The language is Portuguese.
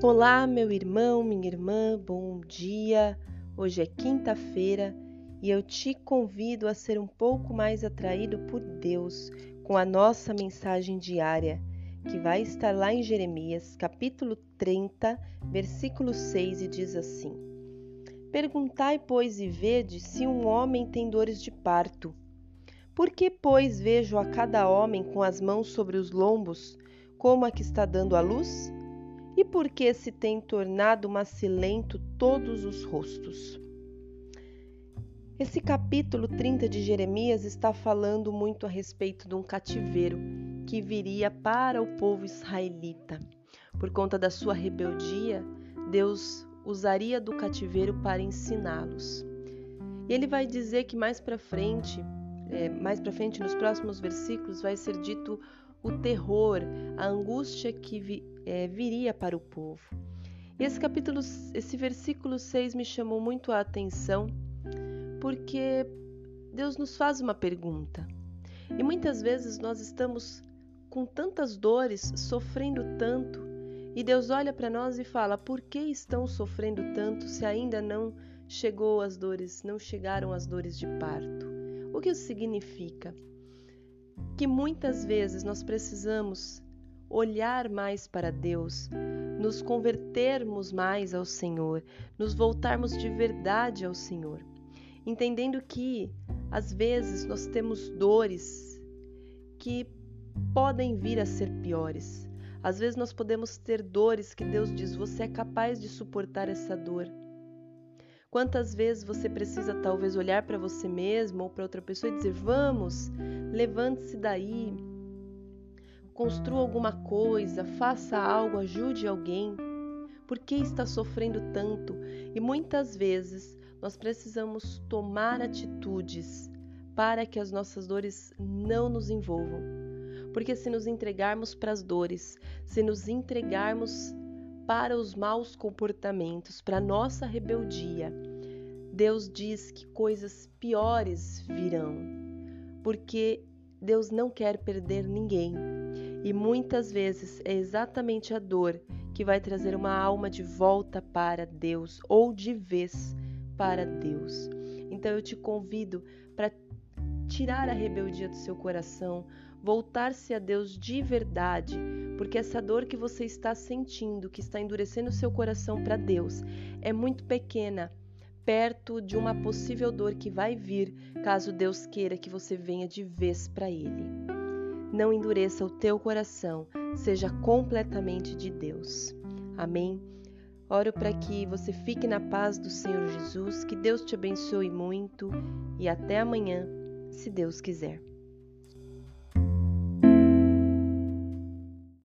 Olá, meu irmão, minha irmã, bom dia. Hoje é quinta-feira e eu te convido a ser um pouco mais atraído por Deus com a nossa mensagem diária, que vai estar lá em Jeremias, capítulo 30, versículo 6, e diz assim: Perguntai, pois, e vede se um homem tem dores de parto. Por que, pois, vejo a cada homem com as mãos sobre os lombos, como a que está dando à luz? E por que se tem tornado macilento todos os rostos. Esse capítulo 30 de Jeremias está falando muito a respeito de um cativeiro que viria para o povo israelita. Por conta da sua rebeldia, Deus usaria do cativeiro para ensiná-los. E ele vai dizer que mais para frente, é, mais para frente nos próximos versículos, vai ser dito o terror, a angústia que vi, é, viria para o povo. E esse capítulo, esse versículo 6 me chamou muito a atenção, porque Deus nos faz uma pergunta. E muitas vezes nós estamos com tantas dores, sofrendo tanto, e Deus olha para nós e fala: "Por que estão sofrendo tanto se ainda não chegou as dores, não chegaram as dores de parto?" O que isso significa? Que muitas vezes nós precisamos olhar mais para Deus, nos convertermos mais ao Senhor, nos voltarmos de verdade ao Senhor, entendendo que às vezes nós temos dores que podem vir a ser piores. Às vezes nós podemos ter dores que Deus diz: você é capaz de suportar essa dor. Quantas vezes você precisa talvez olhar para você mesmo ou para outra pessoa e dizer: "Vamos, levante-se daí. Construa alguma coisa, faça algo, ajude alguém. Por que está sofrendo tanto?" E muitas vezes nós precisamos tomar atitudes para que as nossas dores não nos envolvam. Porque se nos entregarmos para as dores, se nos entregarmos para os maus comportamentos, para nossa rebeldia, Deus diz que coisas piores virão, porque Deus não quer perder ninguém. E muitas vezes é exatamente a dor que vai trazer uma alma de volta para Deus ou de vez para Deus. Então eu te convido para tirar a rebeldia do seu coração, voltar-se a Deus de verdade, porque essa dor que você está sentindo, que está endurecendo o seu coração para Deus, é muito pequena, perto de uma possível dor que vai vir, caso Deus queira que você venha de vez para Ele. Não endureça o teu coração, seja completamente de Deus. Amém? Oro para que você fique na paz do Senhor Jesus, que Deus te abençoe muito e até amanhã, se Deus quiser.